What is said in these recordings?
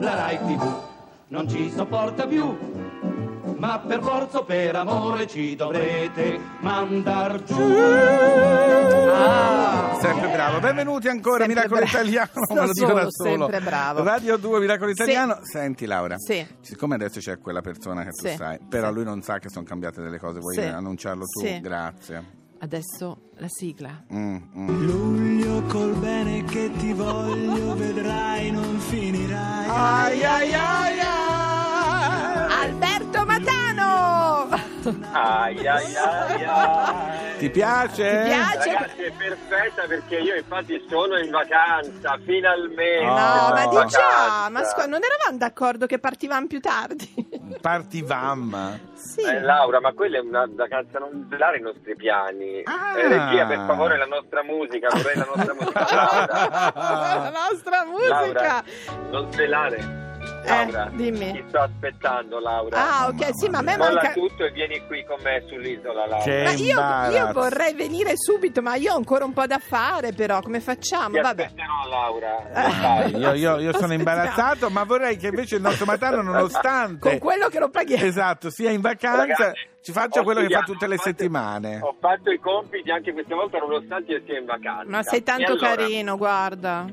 La Rai TV non ci sopporta più, ma per forza o per amore ci dovrete mandar giù. Ah, sempre bravo. Benvenuti ancora, Sempre Miracolo bra- Italiano. Me lo dico da solo, solo. sempre bravo. Radio 2, Miracolo Sì. Italiano. Senti, Laura. Sì. Siccome adesso c'è quella persona che tu Sì. sai, però lui non sa che sono cambiate delle cose, vuoi Sì. annunciarlo tu? Sì. Grazie. Adesso la sigla. Mm, mm. Luglio col bene che ti voglio, vedrai Ai ai ai ai. Ti piace? Ti piace? Ragazzi è perfetta perché io infatti sono in vacanza, finalmente. No, No, ma di già, vacanza. ma scusa, non eravamo d'accordo che partivamo più tardi? Partivamma. sì. Eh, Laura, ma quella è una vacanza, non svelare i nostri piani. Ah. Eh, regia, per favore, la nostra musica, vorrei la nostra musica. Laura, la nostra musica! Laura, non svelare. Laura, dimmi. ti sto aspettando, Laura. Ah, ok, sì, ma a me Molla manca... tutto e vieni qui con me sull'isola, Laura. Che- Ma io, io vorrei venire subito, ma io ho ancora un po' da fare, però, come facciamo? Ti Vabbè. aspetterò, Laura. Eh. Io, io- io sono imbarazzato, ma vorrei che invece il nostro Matano, nonostante Con quello che lo paghiamo. esatto, sia in vacanza, Ragazzi, ci faccia ho quello che fa studiato, tutte le fatto- settimane. Ho fatto i compiti anche questa volta nonostante io sia in vacanza. Ma sei tanto allora, carino, guarda.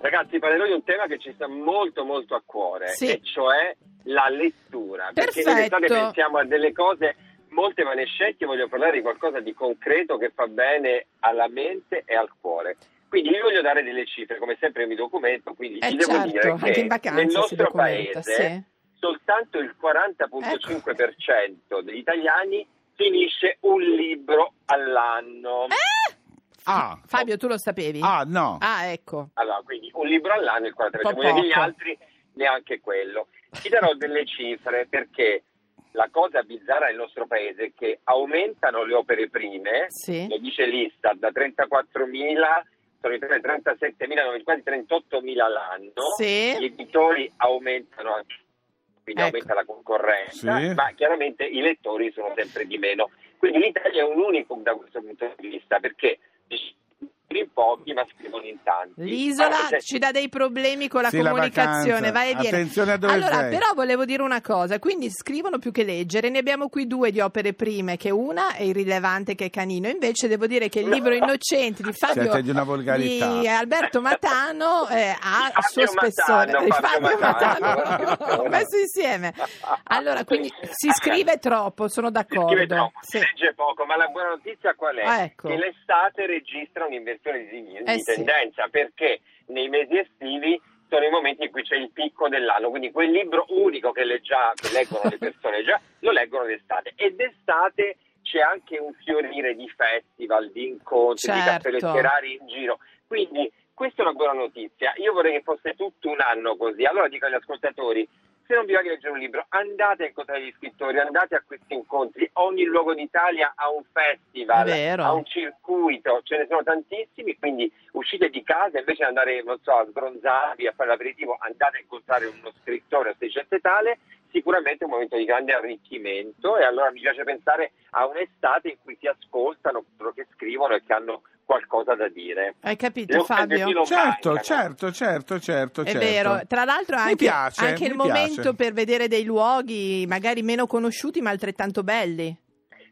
Ragazzi, parlerò di un tema che ci sta molto molto a cuore, Sì. e cioè la lettura. Perché Perfetto. nell'estate pensiamo a delle cose molto evanescenti, voglio parlare di qualcosa di concreto che fa bene alla mente e al cuore. Quindi io voglio dare delle cifre, come sempre mi documento, quindi Eh vi devo certo, dire anche che in vacanza nel nostro paese sì. soltanto il 40.5% degli italiani finisce un libro all'anno. Eh? Ah, Fabio, tu lo sapevi? ah, no. Ah, ecco. Allora, quindi un libro all'anno il 40%, Po' vuol dire che gli poco. altri neanche quello. Ti darò delle cifre perché la cosa bizzarra del nostro paese è che aumentano le opere prime, Sì. lo dice l'Istat, da 34.000 sono in 37.000, quasi 38.000 all'anno, Sì. gli editori aumentano anche, quindi Ecco. aumenta la concorrenza, Sì. ma chiaramente i lettori sono sempre di meno. Quindi l'Italia è un unicum da questo punto di vista perché this in pochi ma scrivono in tanti. L'isola se- ci dà dei problemi con la Sì, la comunicazione, vacanza. vai e vieni. Attenzione a dove allora, sei. però volevo dire una cosa, quindi scrivono più che leggere, ne abbiamo qui due di opere prime, che una è irrilevante che è Canino, invece devo dire che il libro Innocenti di Fabio Siete di di Alberto Matano eh, ha il suo Fabio spessore. Matano, Di Fabio Matano. Matano. Messo insieme. Allora, quindi si scrive troppo, sono Si d'accordo. scrive troppo, Sì. si legge poco, ma la buona notizia qual è? Ah, ecco. Che l'estate registra un'inversione di, di Eh sì. tendenza, perché nei mesi estivi sono i momenti in cui c'è il picco dell'anno, quindi quel libro unico che, leggia- che leggono le persone già, lo leggono d'estate. E d'estate c'è anche un fiorire di festival, di incontri, di caffè Certo. letterari in giro. Quindi questa è una buona notizia. Io vorrei che fosse tutto un anno così. Allora dico agli ascoltatori, se non vi va di leggere un libro, andate a incontrare gli scrittori, andate a questi incontri. Ogni luogo d'Italia ha un festival, ha un circuito, ce ne sono tantissimi, quindi uscite di casa invece di andare, non so, a sbronzarvi, a fare l'aperitivo, andate a incontrare uno scrittore o tale, sicuramente è un momento di grande arricchimento e allora mi piace pensare a un'estate in cui si ascoltano coloro che scrivono e che hanno qualcosa da dire. Hai capito Fabio? Certo, certo, certo, certo, È certo. vero, tra l'altro anche, piace, anche il piace. momento per vedere dei luoghi magari meno conosciuti ma altrettanto belli.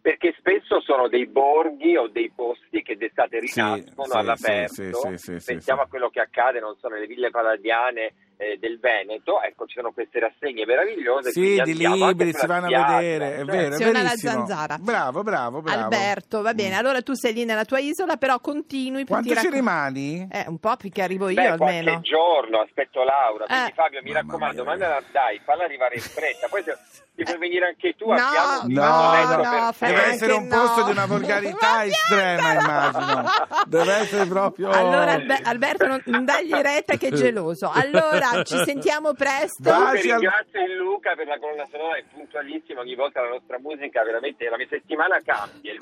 Perché spesso sono dei borghi o dei posti che d'estate rinascono sì, all'aperto. sì, sì, sì, sì, Pensiamo sì. a quello che accade, non so, nelle ville palladiane eh, del Veneto. Ecco, ci sono queste rassegne meravigliose. Sì, di libri, si vanno a vedere, è cioè, vero, è verissimo. zanzara. Bravo, bravo, bravo. Alberto, va bene, Mm. allora tu sei lì nella tua isola, però continui per Quanto ci rimani? Eh, un po' finché arrivo io Beh, almeno. qualche giorno, aspetto Laura. Quindi Eh. Fabio, mi Mamma raccomando, mia, mandala, dai, falla arrivare in fretta. Poi se ti puoi venire anche tu, No, abbiamo un no, no, per Deve essere un no. posto di una volgarità Ma estrema, immagino. Deve essere proprio... Allora Albe- Alberto non, non dagli retta che è geloso. Allora ci sentiamo presto. Baci al- ringrazio il Luca per la colonna sonora, è puntualissimo ogni volta la nostra musica, veramente la mia settimana cambia. Il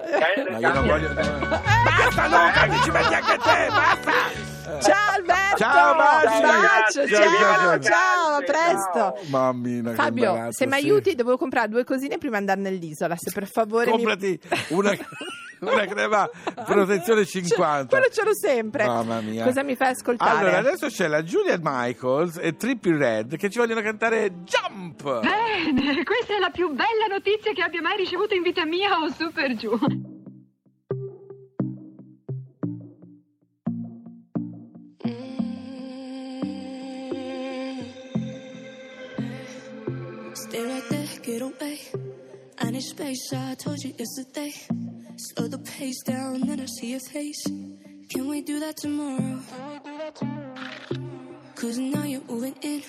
Ma io non voglio... Basta Luca, che ci metti anche te, basta! Ciao Alberto. Ciao, baci. Bacio, Ciao, ciao, ciao, a presto. Mammina, Fabio, se mi sì. aiuti devo comprare due cosine prima di andare nell'isola, se per favore mi- Comprati una, una crema protezione 50. Quello ce l'ho sempre. Mamma mia. Cosa mi fai ascoltare? Allora, adesso c'è la Juliet Michaels e Trippie Red che ci vogliono cantare Jump. Bene, questa è la più bella notizia che abbia mai ricevuto in vita mia o su per giù. Stay right there, get away. I need space, I told you yesterday. Slow the pace down, then I see your face. Can we do that tomorrow? Cause now you're moving in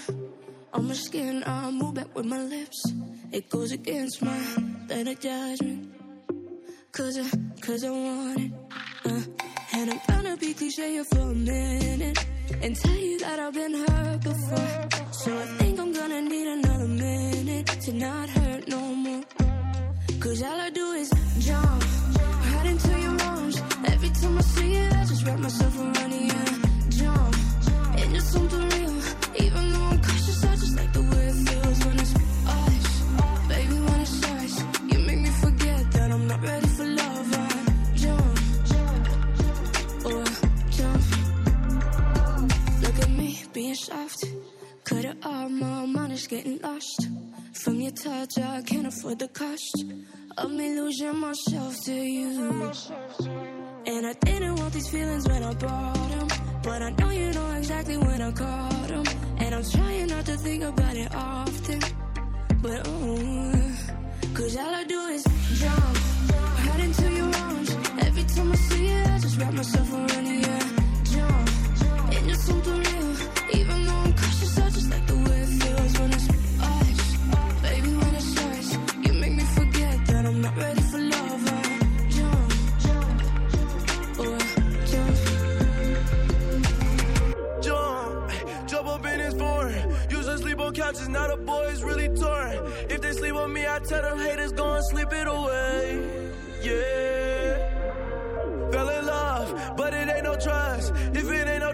on my skin. I move back with my lips. It goes against my better judgment. Cause I, cause I want it. Uh, and I'm gonna be cliche for a minute and tell you that I've been hurt before. So I think I'm gonna need another minute to not hurt no more. Cause all I do is jump Every time I see it, I just wrap myself around you. Jump into something real. Even though I'm cautious, I just like the way it feels when it's us. Baby, when it's us, you make me forget that I'm not ready for love. I jump, jump. Look at me being soft. It my getting lost. From your touch, I can't afford the cost myself to you. And I didn't want these feelings when I bought them. But I know you know exactly when I caught them. And I'm trying not to think about it often. But oh, cause all I do is jump right into your arms.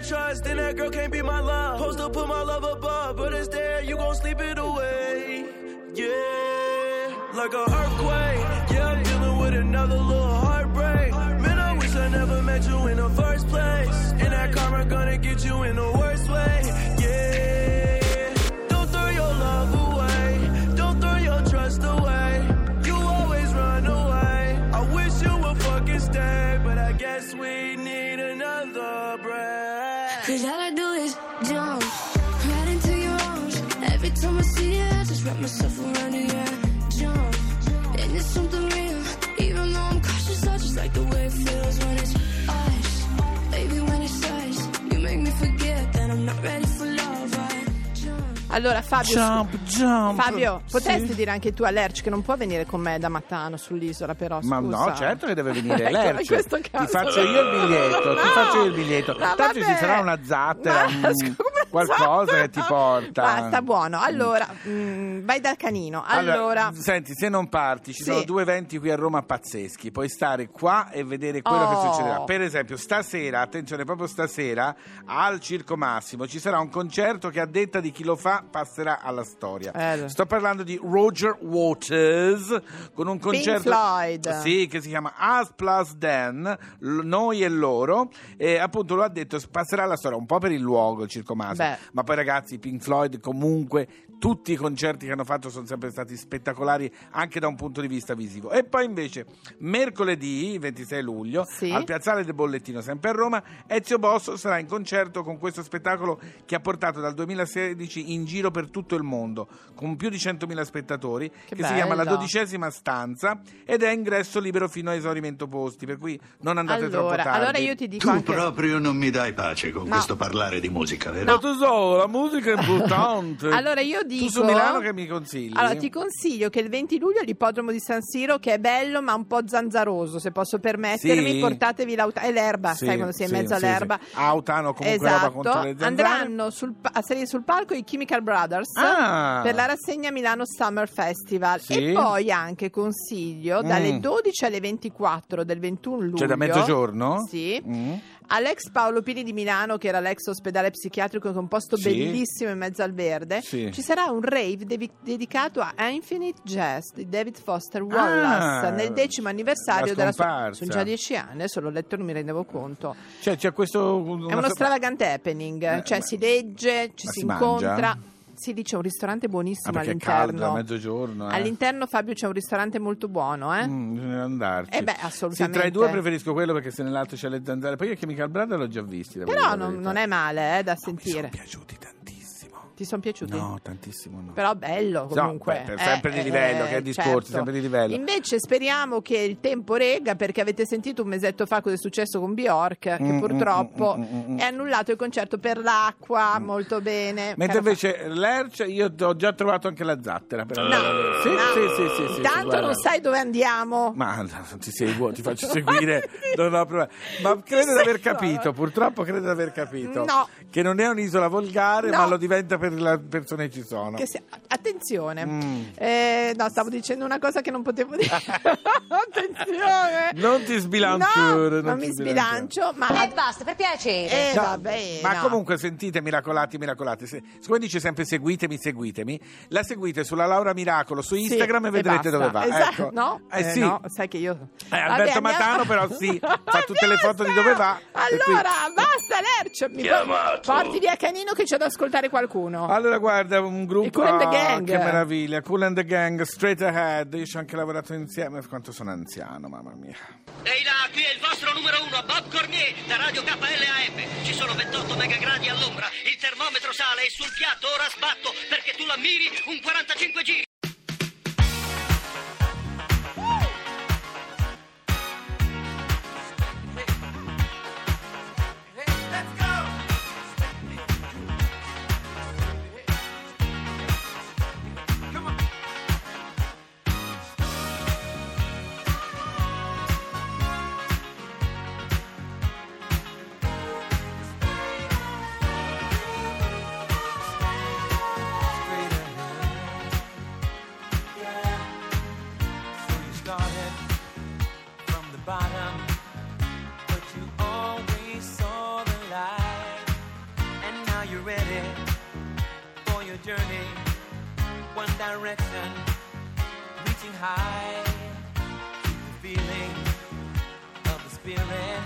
Trust, then that girl can't be my love. Supposed to put my love above, but it's there, you gon' sleep it away. Yeah. Like a earthquake, yeah, I'm dealing with another little heartbreak. Man, I wish I never met you in the first place. And that karma gonna get you in the worst way. Wrap myself around you. Yeah. Jump, and it's something real. Even though I'm cautious, I just like the way it feels when it's us. Baby, when it's us, you make me forget that I'm not ready for love. I jump. Allora Fabio, Jump, jump. Fabio, potresti Sì. dire anche tu a Lerch che non può venire con me da Matano sull'isola però, Ma scusa. no, certo che deve venire Ecco, Lerch. in questo caso- Ti faccio io il biglietto, ti No! faccio io il biglietto. No, Tanto ci vabbè. sarà una zattera, Ma, un- scusa, qualcosa che ti no. porta. Basta, buono. Allora, mm, vai dal canino. Allora, senti, se non parti, ci Sì. sono due eventi qui a Roma pazzeschi. Puoi stare qua e vedere quello che Oh. succederà. Per esempio, stasera, attenzione, proprio stasera, al Circo Massimo ci sarà un concerto che a detta di chi lo fa passerà alla storia. Eh. Sto parlando di Roger Waters con un concerto. Sì, che si chiama Us Plus l- noi e loro, e appunto lo ha detto, passerà alla storia un po' per il luogo, il Circo Massimo, Beh. ma poi ragazzi, Pink Floyd comunque tutti i concerti che hanno fatto sono sempre stati spettacolari anche da un punto di vista visivo. E poi invece mercoledì 26 luglio Sì. al Piazzale del Bollettino sempre a Roma Ezio Bosso sarà in concerto con questo spettacolo che ha portato dal 2016 in giro per tutto il mondo con più di 100.000 spettatori che, Che si chiama La dodicesima stanza ed è ingresso libero fino a esaurimento posti per cui non andate troppo allora, tardi. allora io ti dico Tu anche proprio non mi dai pace con No. questo parlare di musica, vero? Ma tesoro, la musica è importante. Allora io dico Tu su Milano che mi consigli? Allora ti consiglio che il 20 luglio all'ippodromo di San Siro che è bello ma un po' zanzaroso, se posso permettermi, Sì. portatevi l'auta e l'erba, Sì, sai quando sei in sì, mezzo all'erba. Autano, comunque roba esatto. contro le zanzare. Andranno sul a salire sul palco i Chemical Brothers Ah. per la rassegna Milano Summer Festival e poi anche consiglio dalle Mm. 12 alle 24 del 21 luglio Cioè da mezzogiorno? Sì. Mm. All'ex Paolo Pini di Milano, che era l'ex ospedale psichiatrico, che è un posto Sì. bellissimo in mezzo al verde, Sì. ci sarà un rave devi- dedicato a Infinite Jest di David Foster Wallace Ah, nel decimo anniversario la della sua. Sono già dieci anni, adesso l'ho letto e non mi rendevo conto. Cioè, c'è questo... È uno stravagante happening, Eh, cioè ma- si legge, ci si, si mangia? Sì, lì c'è un ristorante Ah, buonissimo è all'interno. caldo, a mezzogiorno. eh. All'interno, Fabio, c'è un ristorante molto buono, eh? Mm, bisogna andarci. Eh beh, Sì, assolutamente. tra i due preferisco quello perché se nell'altro c'è le zanzare. Poi io Chemical Brother l'ho già visti. devo Però non, non è male eh, da Mi sono sentire. piaciuti. Ti sono piaciuti? No, tantissimo no. Però bello comunque. per- per- sempre di livello, che discorsi, sempre di livello. Invece speriamo che il tempo regga perché avete sentito un mesetto fa cosa è successo con Bjork, che Mm, purtroppo mm, mm, mm, mm. è annullato il concerto per l'acqua, molto bene. Mentre invece l'Erce io ho già trovato anche la zattera per fa- andare. No, Sì, no. sì, sì, sì, sì, Intanto sì, non sai dove andiamo. Ma no, ti seguo, ti faccio seguire. non ho problema. Ma credo di aver capito, purtroppo credo di aver capito. No. Che non è un'isola volgare, No. ma lo diventa per le persone che ci sono. Che sia- Attenzione, Mm. Eh, no, stavo dicendo una cosa che non potevo dire. Attenzione, Non ti sbilanciare, No, non non ti mi sbilanciare. sbilancio, ma Eh, basta, per piacere. Eh, No, vabbè, ma no. comunque sentite miracolati miracolati se, siccome dice sempre seguitemi seguitemi la seguite sulla Laura Miracolo su Sì, Instagram e vedrete basta. dove va Esatto, ecco. no? eh, Eh, sì. no, sai che io Eh, Alberto Vabbè, Matano però sì, fa tutte le foto di dove va, Allora, basta Lercio, mi porti via Canino che c'è da ascoltare qualcuno. Allora guarda un gruppo I Kool and the ah, Gang. che meraviglia Cool and the Gang Straight Ahead io ci ho anche lavorato insieme quanto sono anziano mamma mia Ehi là, qui è il vostro numero uno, Bob Cornier, da Radio KLAM. Ci sono 28 megagradi all'ombra, il termometro sale e sul piatto ora sbatto perché tu la miri un 45 giri. Direction, reaching high. The feeling of the spirit